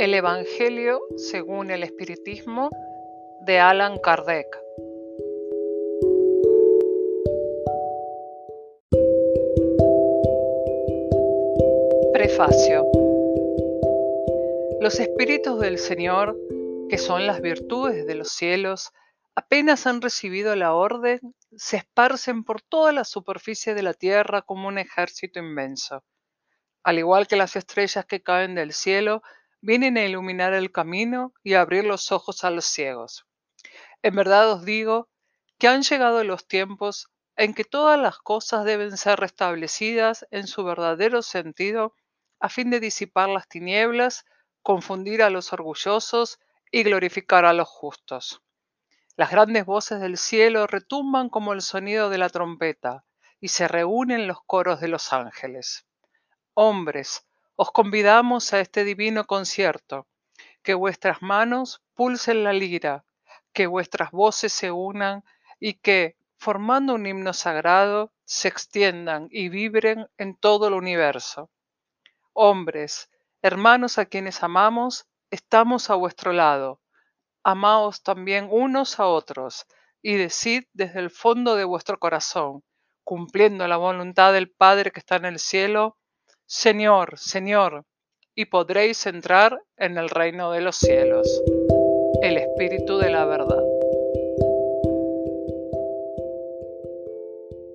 El Evangelio según el Espiritismo de Alan Kardec. Prefacio. Los espíritus del Señor, que son las virtudes de los cielos, apenas han recibido la orden, se esparcen por toda la superficie de la tierra como un ejército inmenso. Al igual que las estrellas que caen del cielo, vienen a iluminar el camino y a abrir los ojos a los ciegos. En verdad os digo que han llegado los tiempos en que todas las cosas deben ser restablecidas en su verdadero sentido a fin de disipar las tinieblas, confundir a los orgullosos y glorificar a los justos. Las grandes voces del cielo retumban como el sonido de la trompeta y se reúnen los coros de los ángeles. Hombres, os convidamos a este divino concierto, que vuestras manos pulsen la lira, que vuestras voces se unan y que, formando un himno sagrado, se extiendan y vibren en todo el universo. Hombres, hermanos a quienes amamos, estamos a vuestro lado. Amaos también unos a otros, y decid desde el fondo de vuestro corazón, cumpliendo la voluntad del Padre que está en el cielo, Señor, Señor, y podréis entrar en el reino de los cielos. El Espíritu de la verdad.